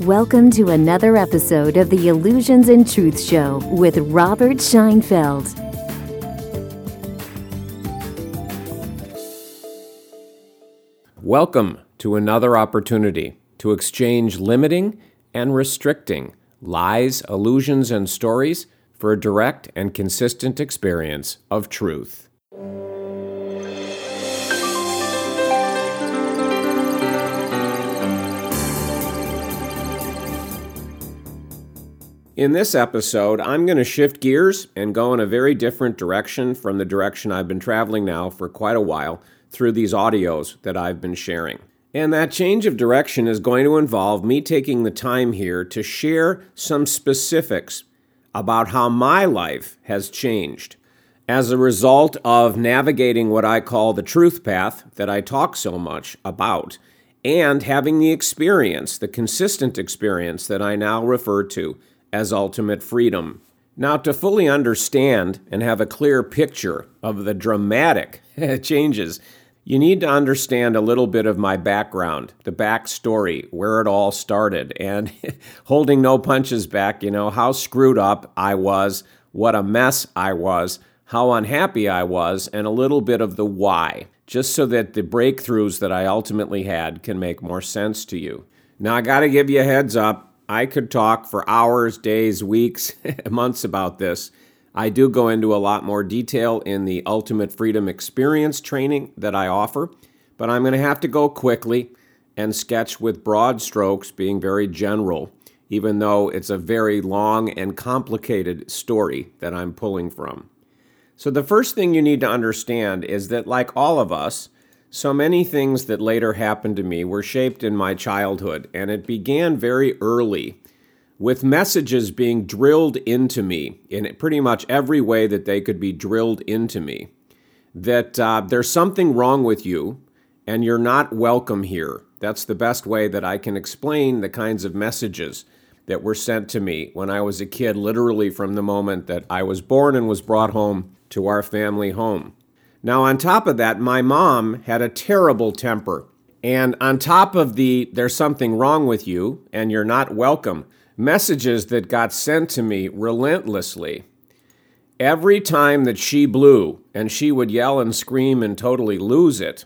Welcome to another episode of the Illusions and Truth Show with Robert Scheinfeld. Welcome to another opportunity to exchange limiting and restricting lies, illusions, and stories for a direct and consistent experience of truth. In this episode, I'm going to shift gears and go in a very different direction from the direction I've been traveling now for quite a while through these audios that I've been sharing. And that change of direction is going to involve me taking the time here to share some specifics about how my life has changed as a result of navigating what I call the truth path that I talk so much about and having the experience, the consistent experience that I now refer to as ultimate freedom. Now, to fully understand and have a clear picture of the dramatic changes, you need to understand a little bit of my background, the backstory, where it all started, and holding no punches back, you know, how screwed up I was, what a mess I was, how unhappy I was, and a little bit of the why, just so that the breakthroughs that I ultimately had can make more sense to you. Now, I got to give you a heads up I could talk for hours, days, weeks, months about this. I do go into a lot more detail in the Ultimate Freedom Experience training that I offer, but I'm going to have to go quickly and sketch with broad strokes, being very general, even though it's a very long and complicated story that I'm pulling from. So, the first thing you need to understand is that, like all of us, so many things that later happened to me were shaped in my childhood, and it began very early with messages being drilled into me in pretty much every way that they could be drilled into me. That uh, there's something wrong with you and you're not welcome here. That's the best way that I can explain the kinds of messages that were sent to me when I was a kid, literally from the moment that I was born and was brought home to our family home. Now, on top of that, my mom had a terrible temper. And on top of the there's something wrong with you and you're not welcome messages that got sent to me relentlessly, every time that she blew and she would yell and scream and totally lose it,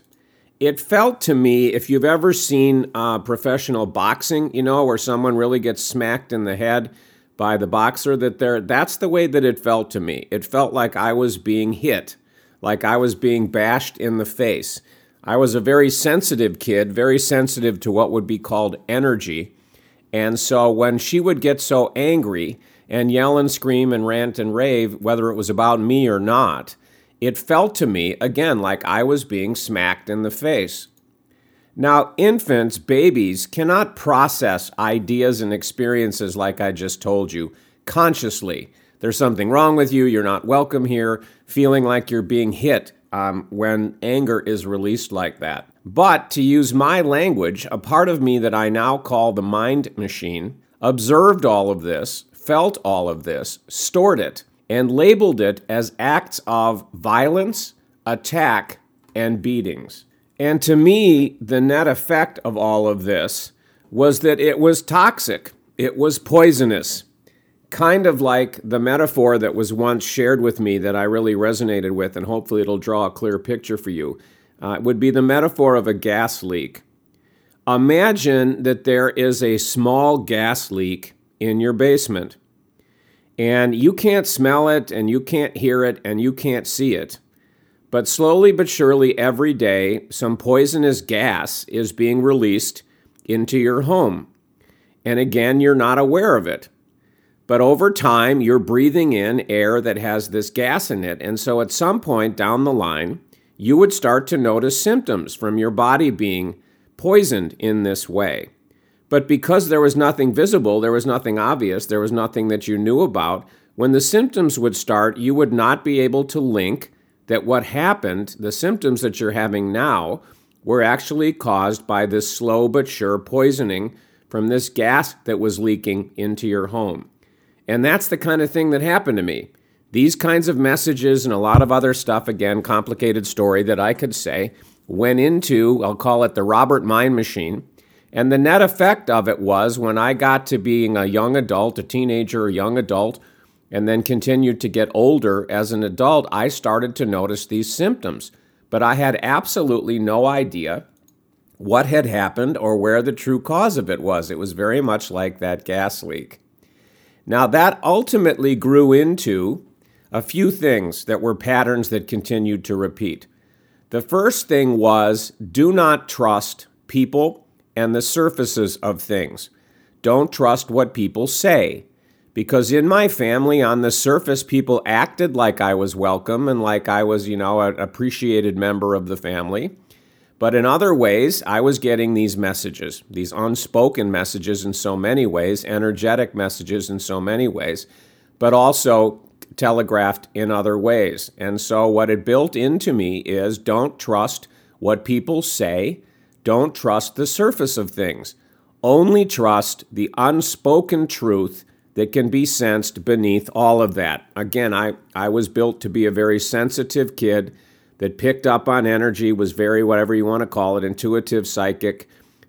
it felt to me, if you've ever seen uh, professional boxing, you know, where someone really gets smacked in the head by the boxer, that there, that's the way that it felt to me. It felt like I was being hit like I was being bashed in the face. I was a very sensitive kid, very sensitive to what would be called energy. And so when she would get so angry and yell and scream and rant and rave, whether it was about me or not, it felt to me, again, like I was being smacked in the face. Now, infants, babies, cannot process ideas and experiences like I just told you consciously there's something wrong with you, you're not welcome here, feeling like you're being hit um, when anger is released like that. But to use my language, a part of me that I now call the mind machine observed all of this, felt all of this, stored it, and labeled it as acts of violence, attack, and beatings. And to me, the net effect of all of this was that it was toxic, it was poisonous, kind of like the metaphor that was once shared with me that I really resonated with, and hopefully it'll draw a clear picture for you, uh, would be the metaphor of a gas leak. Imagine that there is a small gas leak in your basement, and you can't smell it, and you can't hear it, and you can't see it. But slowly but surely, every day, some poisonous gas is being released into your home. And again, you're not aware of it. But over time, you're breathing in air that has this gas in it. And so at some point down the line, you would start to notice symptoms from your body being poisoned in this way. But because there was nothing visible, there was nothing obvious, there was nothing that you knew about, when the symptoms would start, you would not be able to link that what happened, the symptoms that you're having now, were actually caused by this slow but sure poisoning from this gas that was leaking into your home. And that's the kind of thing that happened to me. These kinds of messages and a lot of other stuff, again, complicated story that I could say, went into, I'll call it the Robert Mind Machine, And the net effect of it was when I got to being a young adult, a teenager, a young adult, and then continued to get older as an adult, I started to notice these symptoms. But I had absolutely no idea what had happened or where the true cause of it was. It was very much like that gas leak. Now, that ultimately grew into a few things that were patterns that continued to repeat. The first thing was do not trust people and the surfaces of things. Don't trust what people say. Because in my family, on the surface, people acted like I was welcome and like I was, you know, an appreciated member of the family. But in other ways, I was getting these messages, these unspoken messages in so many ways, energetic messages in so many ways, but also telegraphed in other ways. And so, what it built into me is don't trust what people say, don't trust the surface of things. Only trust the unspoken truth that can be sensed beneath all of that. Again, I, I was built to be a very sensitive kid that picked up on energy, was very, whatever you want to call it, intuitive, psychic,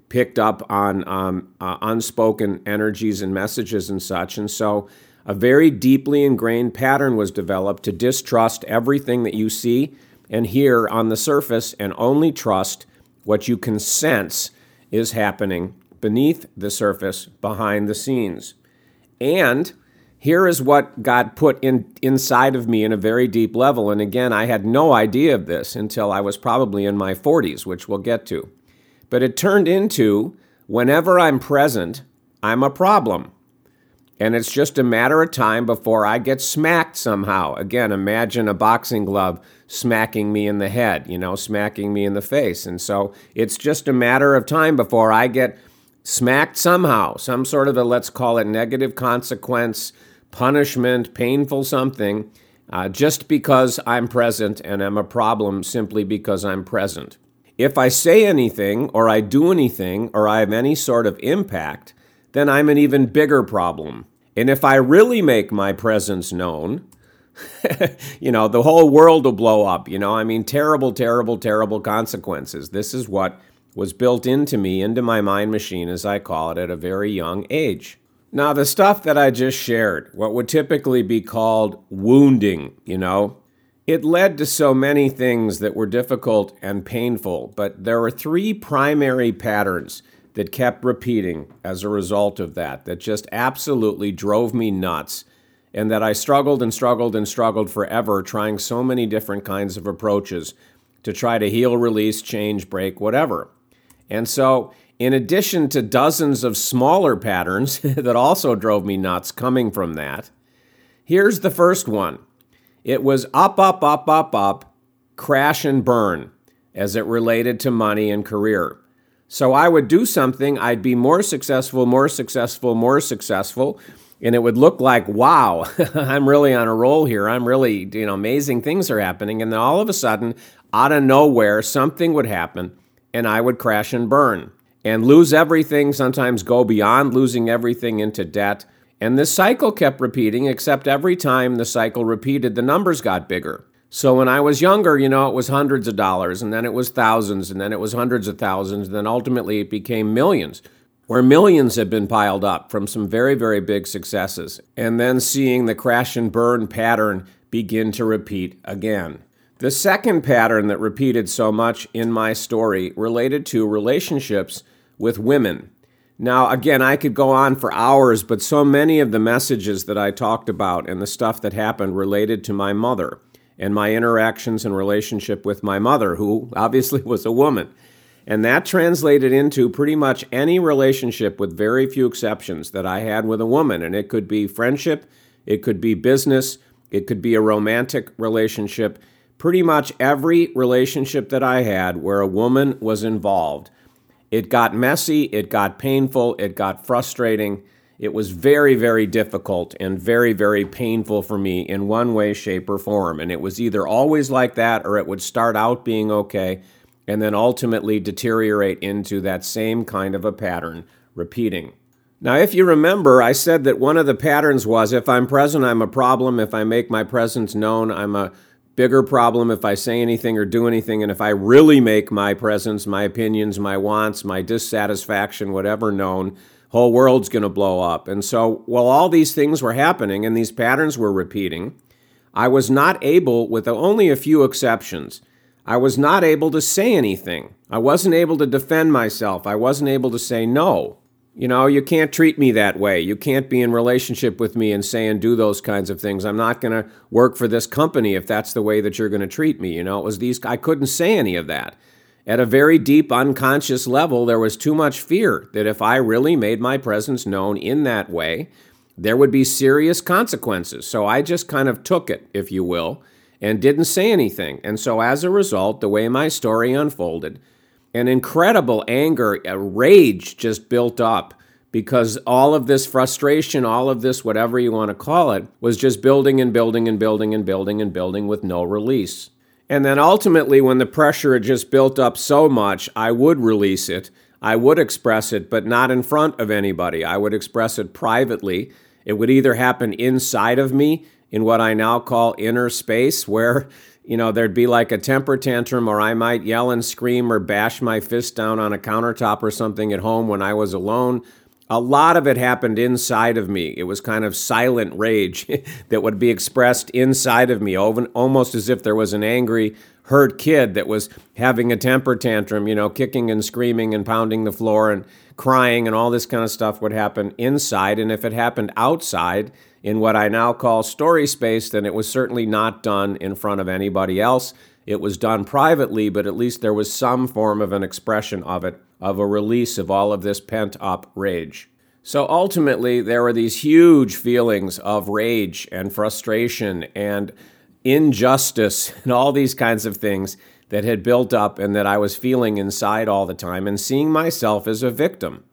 picked up on um, uh, unspoken energies and messages and such. And so a very deeply ingrained pattern was developed to distrust everything that you see and hear on the surface and only trust what you can sense is happening beneath the surface, behind the scenes. And here is what got put in inside of me in a very deep level. And again, I had no idea of this until I was probably in my 40s, which we'll get to. But it turned into whenever I'm present, I'm a problem. And it's just a matter of time before I get smacked somehow. Again, imagine a boxing glove smacking me in the head, you know, smacking me in the face. And so it's just a matter of time before I get smacked somehow, some sort of a, let's call it negative consequence, punishment, painful something, uh, just because I'm present and I'm a problem simply because I'm present. If I say anything or I do anything or I have any sort of impact, then I'm an even bigger problem. And if I really make my presence known, you know, the whole world will blow up. You know, I mean, terrible, terrible, terrible consequences. This is what was built into me, into my mind machine, as I call it, at a very young age. Now, the stuff that I just shared, what would typically be called wounding, you know, it led to so many things that were difficult and painful, but there were three primary patterns that kept repeating as a result of that, that just absolutely drove me nuts, and that I struggled and struggled and struggled forever trying so many different kinds of approaches to try to heal, release, change, break, whatever. And so in addition to dozens of smaller patterns that also drove me nuts coming from that, here's the first one it was up, up, up, up, up, crash and burn as it related to money and career. So I would do something, I'd be more successful, more successful, more successful, and it would look like, wow, I'm really on a roll here. I'm really, you know, amazing things are happening. And then all of a sudden, out of nowhere, something would happen and I would crash and burn and lose everything, sometimes go beyond losing everything into debt. And this cycle kept repeating, except every time the cycle repeated, the numbers got bigger. So when I was younger, you know, it was hundreds of dollars, and then it was thousands, and then it was hundreds of thousands, and then ultimately it became millions, where millions had been piled up from some very, very big successes. And then seeing the crash and burn pattern begin to repeat again. The second pattern that repeated so much in my story related to relationships with women. Now, again, I could go on for hours, but so many of the messages that I talked about and the stuff that happened related to my mother and my interactions and relationship with my mother, who obviously was a woman. And that translated into pretty much any relationship, with very few exceptions, that I had with a woman. And it could be friendship, it could be business, it could be a romantic relationship pretty much every relationship that I had where a woman was involved, it got messy, it got painful, it got frustrating. It was very, very difficult and very, very painful for me in one way, shape, or form. And it was either always like that or it would start out being okay and then ultimately deteriorate into that same kind of a pattern repeating. Now, if you remember, I said that one of the patterns was if I'm present, I'm a problem. If I make my presence known, I'm a bigger problem if I say anything or do anything. And if I really make my presence, my opinions, my wants, my dissatisfaction, whatever known, whole world's going to blow up. And so while all these things were happening and these patterns were repeating, I was not able, with only a few exceptions, I was not able to say anything. I wasn't able to defend myself. I wasn't able to say no. You know, you can't treat me that way. You can't be in relationship with me and say and do those kinds of things. I'm not going to work for this company if that's the way that you're going to treat me. You know, it was these I couldn't say any of that. At a very deep unconscious level, there was too much fear that if I really made my presence known in that way, there would be serious consequences. So I just kind of took it, if you will, and didn't say anything. And so as a result, the way my story unfolded, an incredible anger, a rage just built up because all of this frustration, all of this, whatever you want to call it, was just building and building and building and building and building with no release. And then ultimately, when the pressure had just built up so much, I would release it. I would express it, but not in front of anybody. I would express it privately. It would either happen inside of me in what I now call inner space, where you know, there'd be like a temper tantrum, or I might yell and scream or bash my fist down on a countertop or something at home when I was alone. A lot of it happened inside of me. It was kind of silent rage that would be expressed inside of me, almost as if there was an angry, hurt kid that was having a temper tantrum, you know, kicking and screaming and pounding the floor and crying and all this kind of stuff would happen inside. And if it happened outside, in what I now call story space, then it was certainly not done in front of anybody else. It was done privately, but at least there was some form of an expression of it, of a release of all of this pent up rage. So ultimately, there were these huge feelings of rage and frustration and injustice and all these kinds of things that had built up and that I was feeling inside all the time and seeing myself as a victim.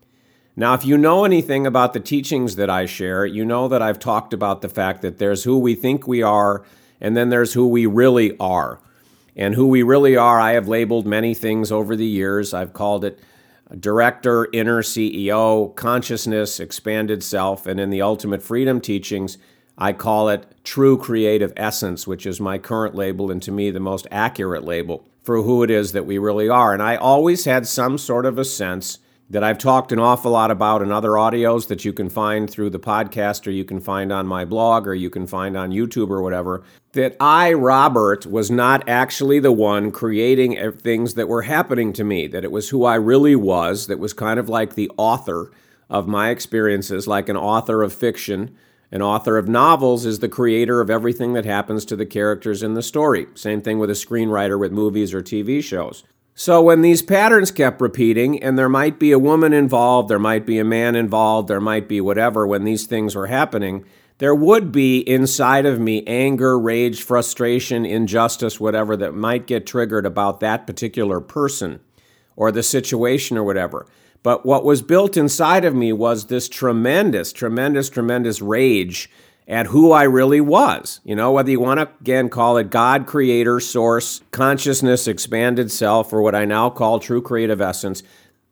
Now, if you know anything about the teachings that I share, you know that I've talked about the fact that there's who we think we are, and then there's who we really are. And who we really are, I have labeled many things over the years. I've called it director, inner CEO, consciousness, expanded self, and in the ultimate freedom teachings, I call it true creative essence, which is my current label and to me the most accurate label for who it is that we really are. And I always had some sort of a sense that I've talked an awful lot about in other audios that you can find through the podcast or you can find on my blog or you can find on YouTube or whatever, that I, Robert, was not actually the one creating things that were happening to me, that it was who I really was, that was kind of like the author of my experiences, like an author of fiction. An author of novels is the creator of everything that happens to the characters in the story. Same thing with a screenwriter with movies or TV shows. So when these patterns kept repeating, and there might be a woman involved, there might be a man involved, there might be whatever, when these things were happening, there would be inside of me anger, rage, frustration, injustice, whatever that might get triggered about that particular person or the situation or whatever. But what was built inside of me was this tremendous, tremendous, tremendous rage at who I really was. You know, whether you want to again call it God, creator, source, consciousness, expanded self, or what I now call true creative essence.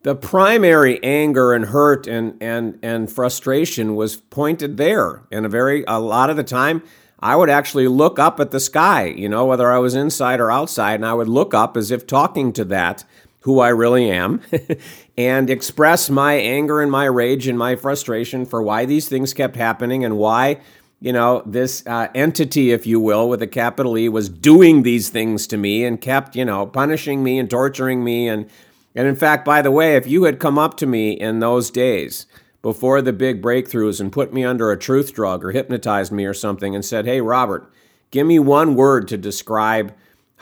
The primary anger and hurt and, and, and frustration was pointed there. And a very a lot of the time, I would actually look up at the sky, you know, whether I was inside or outside, and I would look up as if talking to that, who I really am, and express my anger and my rage and my frustration for why these things kept happening and why you know, this uh, entity, if you will, with a capital E, was doing these things to me and kept, you know, punishing me and torturing me. And, and in fact, by the way, if you had come up to me in those days before the big breakthroughs and put me under a truth drug or hypnotized me or something and said, hey, Robert, give me one word to describe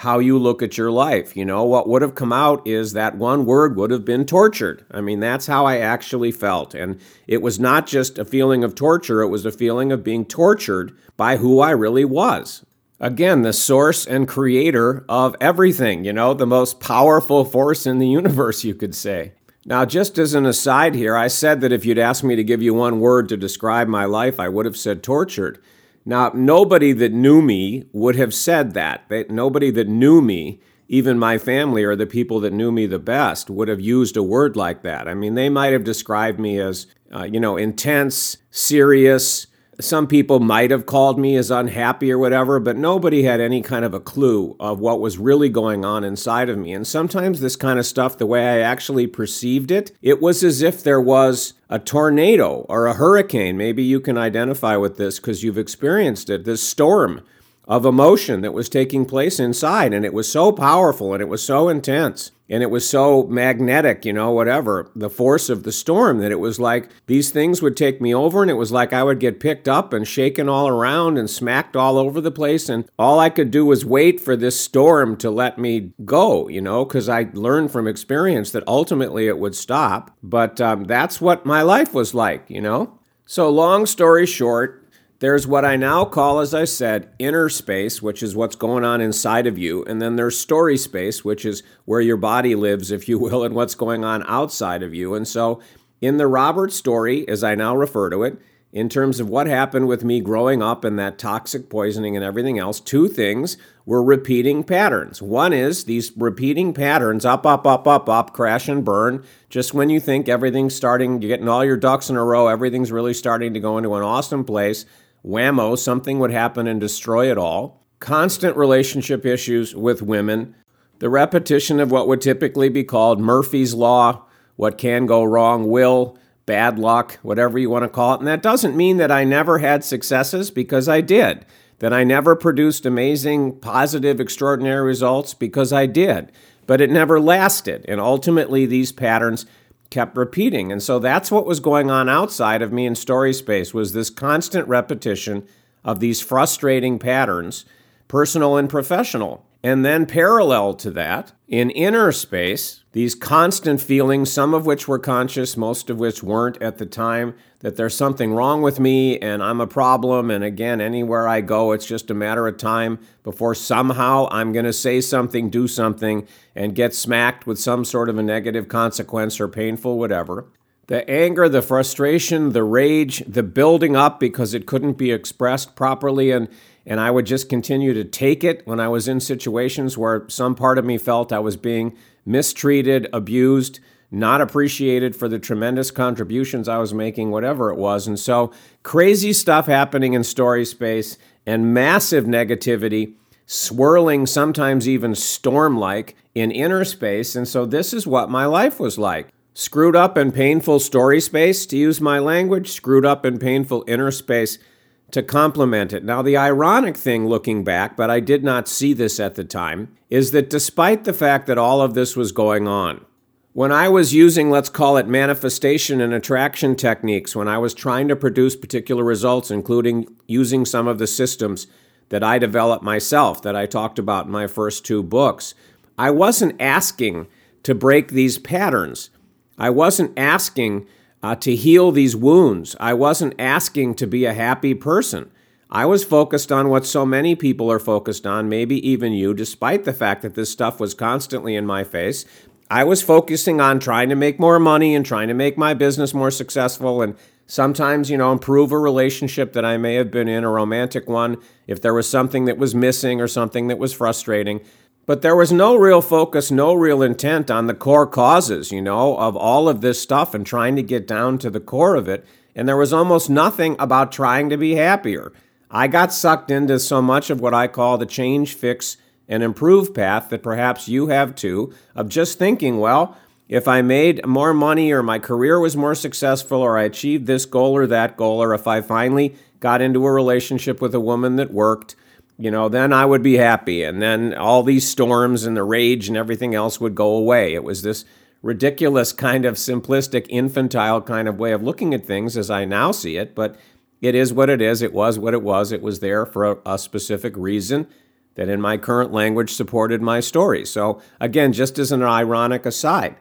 how you look at your life. You know, what would have come out is that one word would have been tortured. I mean, that's how I actually felt. And it was not just a feeling of torture, it was a feeling of being tortured by who I really was. Again, the source and creator of everything, you know, the most powerful force in the universe, you could say. Now, just as an aside here, I said that if you'd asked me to give you one word to describe my life, I would have said tortured. Now, nobody that knew me would have said that. Nobody that knew me, even my family or the people that knew me the best, would have used a word like that. I mean, they might have described me as, uh, you know, intense, serious, some people might have called me as unhappy or whatever, but nobody had any kind of a clue of what was really going on inside of me. And sometimes this kind of stuff, the way I actually perceived it, it was as if there was a tornado or a hurricane. Maybe you can identify with this because you've experienced it. This storm of emotion that was taking place inside. And it was so powerful and it was so intense and it was so magnetic, you know, whatever, the force of the storm that it was like these things would take me over and it was like I would get picked up and shaken all around and smacked all over the place. And all I could do was wait for this storm to let me go, you know, because I learned from experience that ultimately it would stop. But um, that's what my life was like, you know? So, long story short, there's what I now call, as I said, inner space, which is what's going on inside of you. And then there's story space, which is where your body lives, if you will, and what's going on outside of you. And so, in the Robert story, as I now refer to it, in terms of what happened with me growing up and that toxic poisoning and everything else, two things were repeating patterns. One is these repeating patterns up, up, up, up, up, crash and burn. Just when you think everything's starting, you're getting all your ducks in a row, everything's really starting to go into an awesome place whammo, something would happen and destroy it all. Constant relationship issues with women. The repetition of what would typically be called Murphy's Law, what can go wrong will, bad luck, whatever you want to call it. And that doesn't mean that I never had successes because I did. That I never produced amazing, positive, extraordinary results because I did. But it never lasted. And ultimately, these patterns kept repeating. And so that's what was going on outside of me in story space was this constant repetition of these frustrating patterns, personal and professional. And then parallel to that, in inner space, these constant feelings, some of which were conscious, most of which weren't at the time, that there's something wrong with me and I'm a problem. And again, anywhere I go, it's just a matter of time before somehow I'm going to say something, do something, and get smacked with some sort of a negative consequence or painful whatever. The anger, the frustration, the rage, the building up because it couldn't be expressed properly and and I would just continue to take it when I was in situations where some part of me felt I was being mistreated, abused, not appreciated for the tremendous contributions I was making, whatever it was. And so, crazy stuff happening in story space and massive negativity swirling, sometimes even storm like, in inner space. And so, this is what my life was like. Screwed up and painful story space, to use my language, screwed up and painful inner space to complement it. Now, the ironic thing looking back, but I did not see this at the time, is that despite the fact that all of this was going on, when I was using, let's call it manifestation and attraction techniques, when I was trying to produce particular results, including using some of the systems that I developed myself, that I talked about in my first two books, I wasn't asking to break these patterns. I wasn't asking uh, to heal these wounds. I wasn't asking to be a happy person. I was focused on what so many people are focused on, maybe even you, despite the fact that this stuff was constantly in my face. I was focusing on trying to make more money and trying to make my business more successful and sometimes, you know, improve a relationship that I may have been in, a romantic one, if there was something that was missing or something that was frustrating. But there was no real focus, no real intent on the core causes, you know, of all of this stuff and trying to get down to the core of it. And there was almost nothing about trying to be happier. I got sucked into so much of what I call the change, fix, and improved path that perhaps you have too, of just thinking, well, if I made more money or my career was more successful or I achieved this goal or that goal, or if I finally got into a relationship with a woman that worked, you know, then I would be happy. And then all these storms and the rage and everything else would go away. It was this ridiculous kind of simplistic, infantile kind of way of looking at things as I now see it. But it is what it is. It was what it was. It was there for a, a specific reason that, in my current language, supported my story. So, again, just as an ironic aside.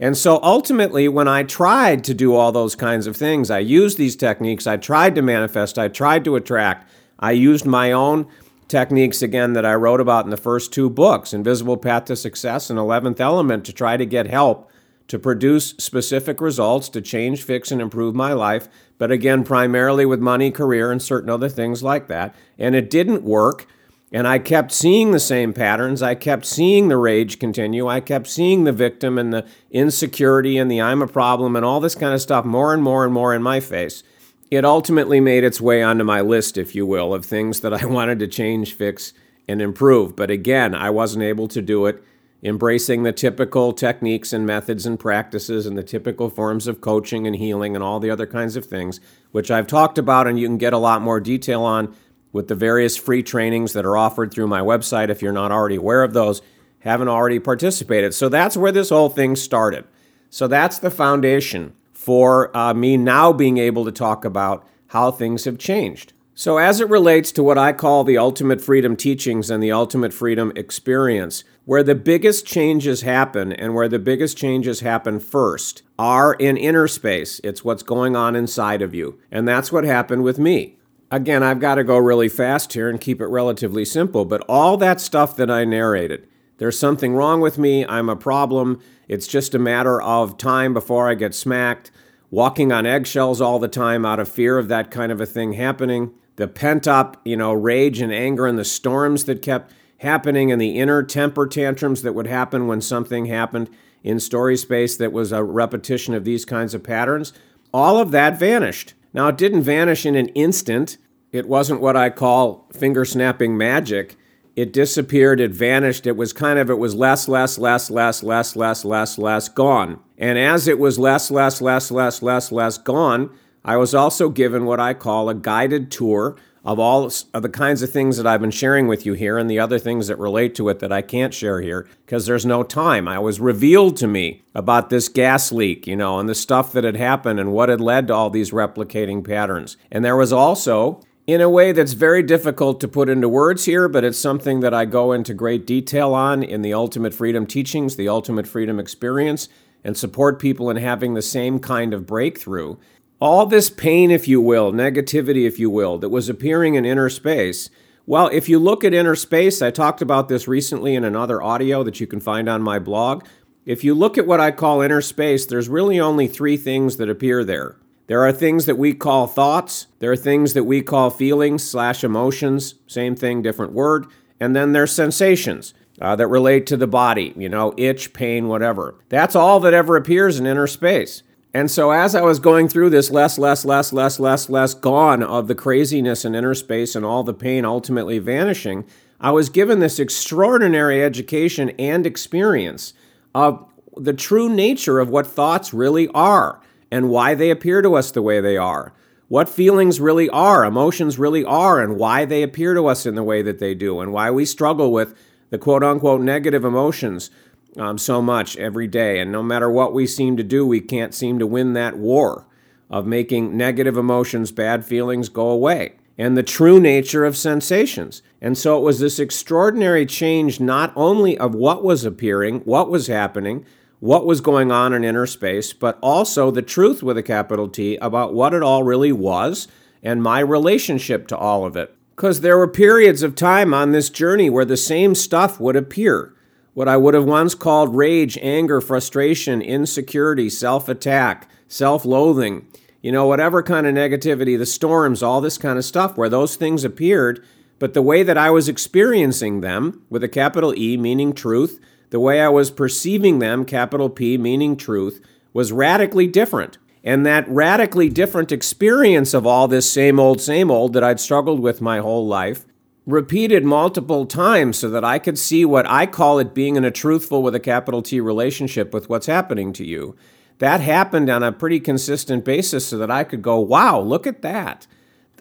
And so ultimately, when I tried to do all those kinds of things, I used these techniques, I tried to manifest, I tried to attract, I used my own techniques again that I wrote about in the first two books Invisible Path to Success and 11th Element to try to get help to produce specific results to change, fix, and improve my life. But again, primarily with money, career, and certain other things like that. And it didn't work. And I kept seeing the same patterns. I kept seeing the rage continue. I kept seeing the victim and the insecurity and the I'm a problem and all this kind of stuff more and more and more in my face it ultimately made its way onto my list, if you will, of things that I wanted to change, fix, and improve. But again, I wasn't able to do it embracing the typical techniques and methods and practices and the typical forms of coaching and healing and all the other kinds of things, which I've talked about and you can get a lot more detail on with the various free trainings that are offered through my website if you're not already aware of those, haven't already participated. So that's where this whole thing started. So that's the foundation for uh, me now being able to talk about how things have changed. So, as it relates to what I call the ultimate freedom teachings and the ultimate freedom experience, where the biggest changes happen and where the biggest changes happen first are in inner space. It's what's going on inside of you. And that's what happened with me. Again, I've got to go really fast here and keep it relatively simple, but all that stuff that I narrated, there's something wrong with me, I'm a problem, it's just a matter of time before I get smacked, walking on eggshells all the time out of fear of that kind of a thing happening, the pent up, you know, rage and anger and the storms that kept happening and the inner temper tantrums that would happen when something happened in story space that was a repetition of these kinds of patterns, all of that vanished. Now, it didn't vanish in an instant. It wasn't what I call finger snapping magic. It disappeared, it vanished. It was kind of, it was less, less, less, less, less, less, less, less gone. And as it was less, less, less, less, less, less gone, I was also given what I call a guided tour of all of the kinds of things that I've been sharing with you here and the other things that relate to it that I can't share here because there's no time. I was revealed to me about this gas leak, you know, and the stuff that had happened and what had led to all these replicating patterns. And there was also in a way that's very difficult to put into words here, but it's something that I go into great detail on in the Ultimate Freedom Teachings, the Ultimate Freedom Experience, and support people in having the same kind of breakthrough all this pain, if you will, negativity, if you will, that was appearing in inner space. Well, if you look at inner space, I talked about this recently in another audio that you can find on my blog. If you look at what I call inner space, there's really only three things that appear there. There are things that we call thoughts, there are things that we call feelings slash emotions, same thing, different word, and then there's sensations. Uh, that relate to the body, you know, itch, pain, whatever. That's all that ever appears in inner space. And so as I was going through this less, less, less, less, less, less gone of the craziness and inner space and all the pain ultimately vanishing, I was given this extraordinary education and experience of the true nature of what thoughts really are and why they appear to us the way they are. What feelings really are, emotions really are, and why they appear to us in the way that they do, and why we struggle with the quote unquote negative emotions um, so much every day. And no matter what we seem to do, we can't seem to win that war of making negative emotions, bad feelings go away, and the true nature of sensations. And so it was this extraordinary change, not only of what was appearing, what was happening, what was going on in inner space, but also the truth with a capital T about what it all really was and my relationship to all of it. Because there were periods of time on this journey where the same stuff would appear what I would have once called rage, anger, frustration, insecurity, self attack, self loathing, you know, whatever kind of negativity, the storms, all this kind of stuff, where those things appeared. But the way that I was experiencing them, with a capital E meaning truth, the way I was perceiving them, capital P meaning truth, was radically different. And that radically different experience of all this same old, same old that I'd struggled with my whole life repeated multiple times so that I could see what I call it being in a truthful with a capital T relationship with what's happening to you. That happened on a pretty consistent basis so that I could go, wow, look at that.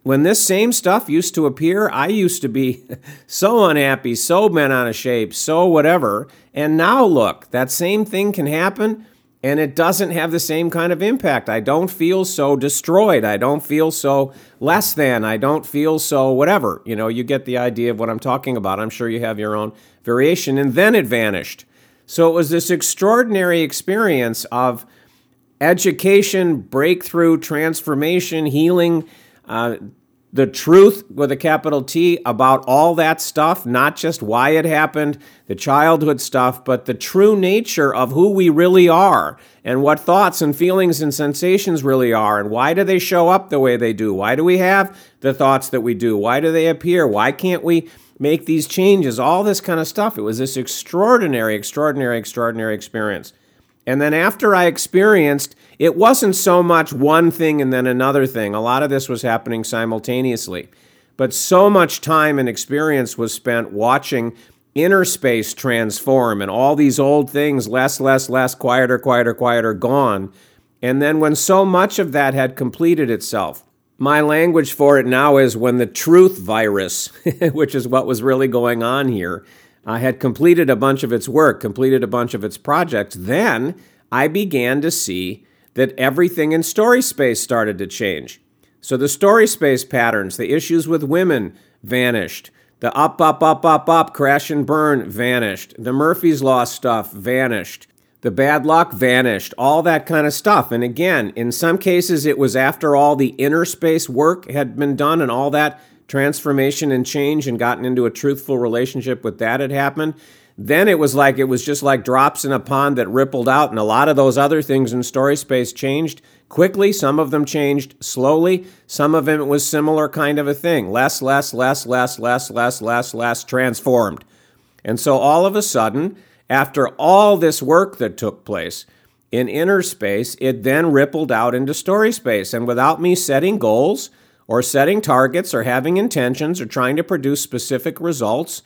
When this same stuff used to appear, I used to be so unhappy, so bent out of shape, so whatever. And now look, that same thing can happen and it doesn't have the same kind of impact. I don't feel so destroyed. I don't feel so less than. I don't feel so whatever. You know, you get the idea of what I'm talking about. I'm sure you have your own variation. And then it vanished. So it was this extraordinary experience of education, breakthrough, transformation, healing, uh, the truth with a capital T about all that stuff, not just why it happened, the childhood stuff, but the true nature of who we really are and what thoughts and feelings and sensations really are and why do they show up the way they do? Why do we have the thoughts that we do? Why do they appear? Why can't we make these changes? All this kind of stuff. It was this extraordinary, extraordinary, extraordinary experience. And then after I experienced it wasn't so much one thing and then another thing. A lot of this was happening simultaneously. But so much time and experience was spent watching inner space transform and all these old things, less, less, less, quieter, quieter, quieter, gone. And then when so much of that had completed itself, my language for it now is when the truth virus, which is what was really going on here, uh, had completed a bunch of its work, completed a bunch of its projects, then I began to see that everything in story space started to change. So the story space patterns, the issues with women vanished. The up, up, up, up, up, crash and burn vanished. The Murphy's Law stuff vanished. The bad luck vanished. All that kind of stuff. And again, in some cases, it was after all the inner space work had been done and all that transformation and change and gotten into a truthful relationship with that had happened. Then it was like it was just like drops in a pond that rippled out, and a lot of those other things in story space changed quickly. Some of them changed slowly. Some of them it was similar kind of a thing. Less, less, less, less, less, less, less, less, transformed. And so all of a sudden, after all this work that took place in inner space, it then rippled out into story space. And without me setting goals or setting targets or having intentions or trying to produce specific results,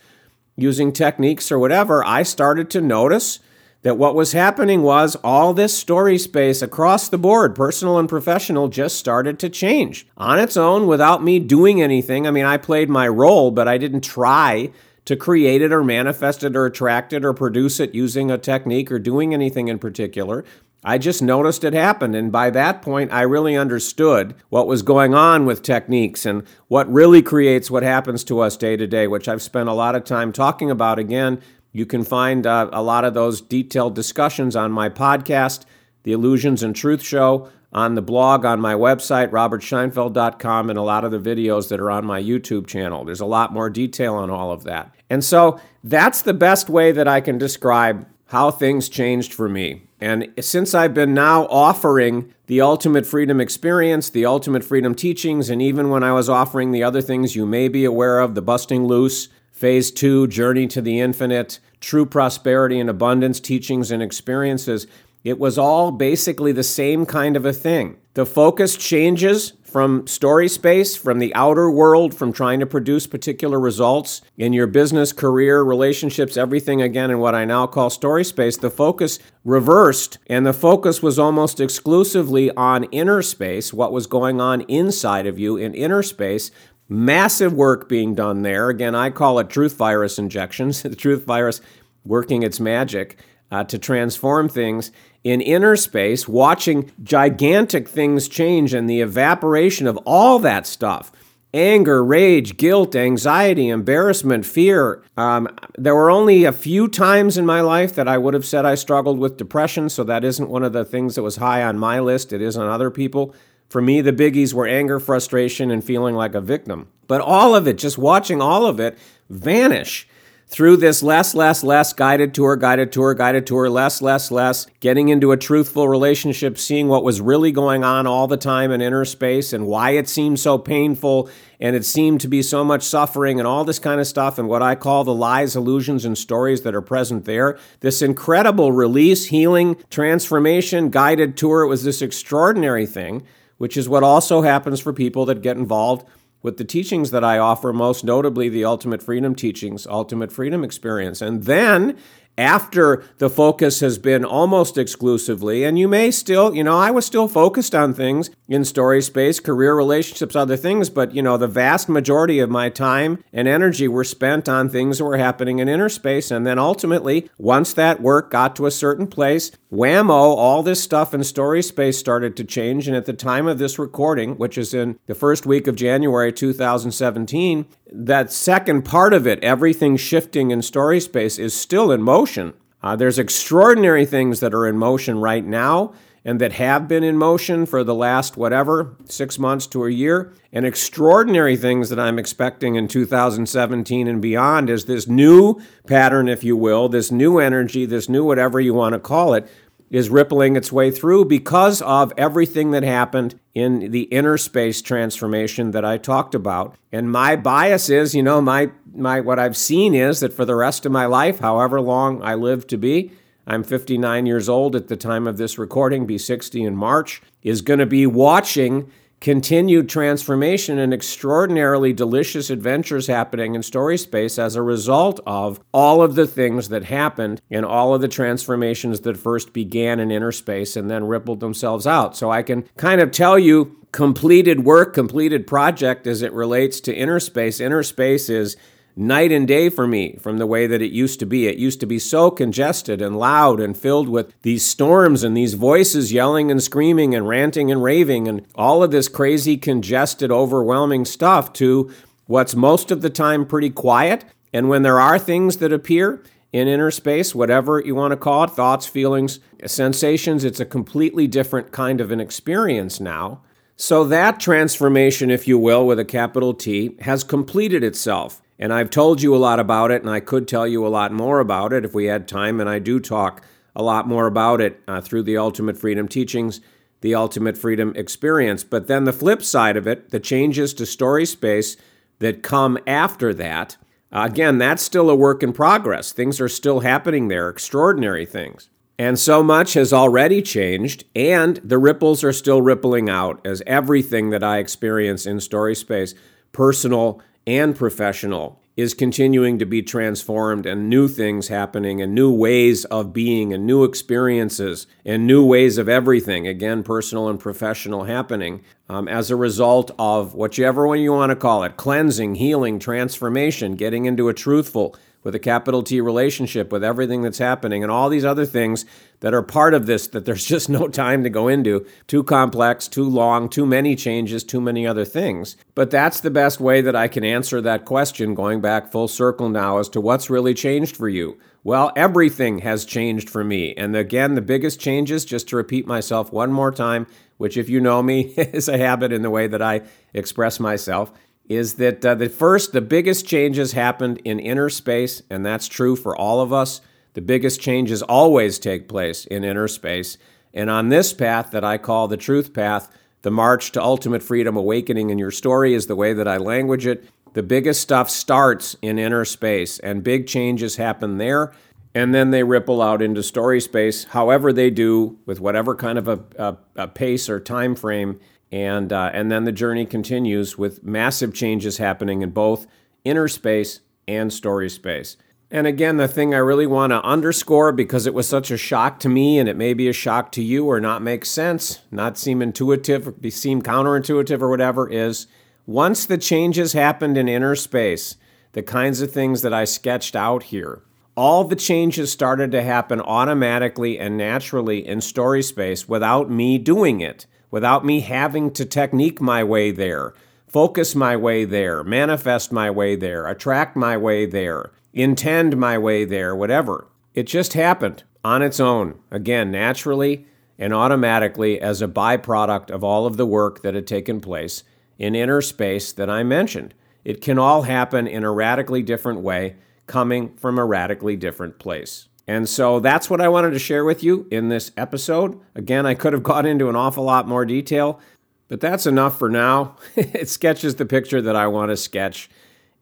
using techniques or whatever, I started to notice that what was happening was all this story space across the board, personal and professional, just started to change on its own without me doing anything. I mean, I played my role, but I didn't try to create it or manifest it or attract it or produce it using a technique or doing anything in particular. I just noticed it happened. And by that point, I really understood what was going on with techniques and what really creates what happens to us day to day, which I've spent a lot of time talking about. Again, you can find uh, a lot of those detailed discussions on my podcast, The Illusions and Truth Show, on the blog on my website, robertscheinfeld.com, and a lot of the videos that are on my YouTube channel. There's a lot more detail on all of that. And so that's the best way that I can describe how things changed for me. And since I've been now offering the Ultimate Freedom Experience, the Ultimate Freedom Teachings, and even when I was offering the other things you may be aware of the Busting Loose, Phase 2, Journey to the Infinite, True Prosperity and Abundance Teachings and Experiences, it was all basically the same kind of a thing. The focus changes from story space, from the outer world, from trying to produce particular results in your business, career, relationships, everything again in what I now call story space, the focus reversed, and the focus was almost exclusively on inner space, what was going on inside of you in inner space. Massive work being done there. Again, I call it truth virus injections, the truth virus working its magic uh, to transform things in inner space, watching gigantic things change and the evaporation of all that stuff anger, rage, guilt, anxiety, embarrassment, fear. Um, there were only a few times in my life that I would have said I struggled with depression, so that isn't one of the things that was high on my list. It is on other people. For me, the biggies were anger, frustration, and feeling like a victim. But all of it, just watching all of it vanish through this less, less, less guided tour, guided tour, guided tour, less, less, less, getting into a truthful relationship, seeing what was really going on all the time in inner space and why it seemed so painful and it seemed to be so much suffering and all this kind of stuff and what I call the lies, illusions, and stories that are present there. This incredible release, healing, transformation, guided tour. It was this extraordinary thing, which is what also happens for people that get involved with the teachings that I offer, most notably the Ultimate Freedom teachings, Ultimate Freedom Experience. And then after the focus has been almost exclusively, and you may still, you know, I was still focused on things in story space, career relationships, other things, but, you know, the vast majority of my time and energy were spent on things that were happening in inner space. And then ultimately, once that work got to a certain place, whammo, all this stuff in story space started to change. And at the time of this recording, which is in the first week of January 2017, that second part of it, everything shifting in story space, is still in motion. Uh, there's extraordinary things that are in motion right now and that have been in motion for the last whatever, six months to a year, and extraordinary things that I'm expecting in 2017 and beyond is this new pattern, if you will, this new energy, this new whatever you want to call it, is rippling its way through because of everything that happened in the inner space transformation that I talked about. And my bias is, you know, my my what I've seen is that for the rest of my life, however long I live to be, I'm 59 years old at the time of this recording, be 60 in March, is going to be watching continued transformation and extraordinarily delicious adventures happening in story space as a result of all of the things that happened and all of the transformations that first began in inner space and then rippled themselves out. So I can kind of tell you completed work, completed project as it relates to inner space. Inner space is night and day for me from the way that it used to be. It used to be so congested and loud and filled with these storms and these voices yelling and screaming and ranting and raving and all of this crazy, congested, overwhelming stuff to what's most of the time pretty quiet. And when there are things that appear, in inner space, whatever you want to call it, thoughts, feelings, sensations, it's a completely different kind of an experience now. So, that transformation, if you will, with a capital T, has completed itself. And I've told you a lot about it, and I could tell you a lot more about it if we had time, and I do talk a lot more about it uh, through the Ultimate Freedom Teachings, the Ultimate Freedom Experience. But then the flip side of it, the changes to story space that come after that, uh, again, that's still a work in progress. Things are still happening there, extraordinary things. And so much has already changed, and the ripples are still rippling out as everything that I experience in story space, personal and professional is continuing to be transformed and new things happening and new ways of being and new experiences and new ways of everything, again, personal and professional happening um, as a result of whichever one you want to call it cleansing, healing, transformation, getting into a truthful, with a capital T relationship with everything that's happening and all these other things that are part of this that there's just no time to go into. Too complex, too long, too many changes, too many other things. But that's the best way that I can answer that question going back full circle now as to what's really changed for you. Well, everything has changed for me. And again, the biggest changes, just to repeat myself one more time, which if you know me is a habit in the way that I express myself, is that uh, the first, the biggest changes happened in inner space, and that's true for all of us. The biggest changes always take place in inner space. And on this path that I call the truth path, the march to ultimate freedom awakening in your story is the way that I language it. The biggest stuff starts in inner space, and big changes happen there. And then they ripple out into story space, however they do, with whatever kind of a, a, a pace or time frame and uh, and then the journey continues with massive changes happening in both inner space and story space. And again, the thing I really want to underscore because it was such a shock to me, and it may be a shock to you or not make sense, not seem intuitive, seem counterintuitive or whatever, is once the changes happened in inner space, the kinds of things that I sketched out here, all the changes started to happen automatically and naturally in story space without me doing it without me having to technique my way there, focus my way there, manifest my way there, attract my way there, intend my way there, whatever. It just happened on its own, again, naturally and automatically as a byproduct of all of the work that had taken place in inner space that I mentioned. It can all happen in a radically different way, coming from a radically different place. And so that's what I wanted to share with you in this episode. Again, I could have gone into an awful lot more detail, but that's enough for now. it sketches the picture that I want to sketch.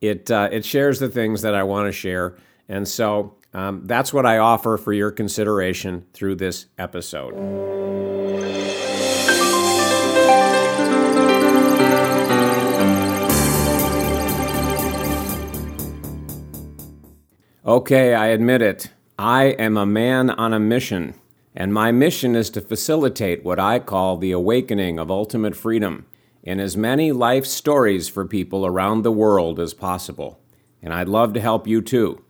It uh, it shares the things that I want to share, and so um, that's what I offer for your consideration through this episode. Okay, I admit it. I am a man on a mission, and my mission is to facilitate what I call the awakening of ultimate freedom in as many life stories for people around the world as possible. And I'd love to help you too.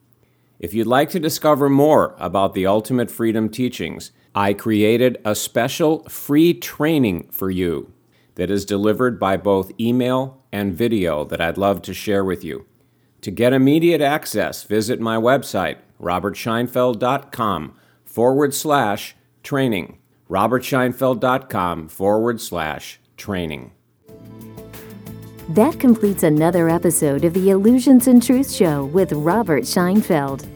If you'd like to discover more about the Ultimate Freedom teachings, I created a special free training for you that is delivered by both email and video that I'd love to share with you. To get immediate access, visit my website, robertscheinfeld.com forward slash training. robertscheinfeld.com forward slash training. That completes another episode of the Illusions and Truth Show with Robert Scheinfeld.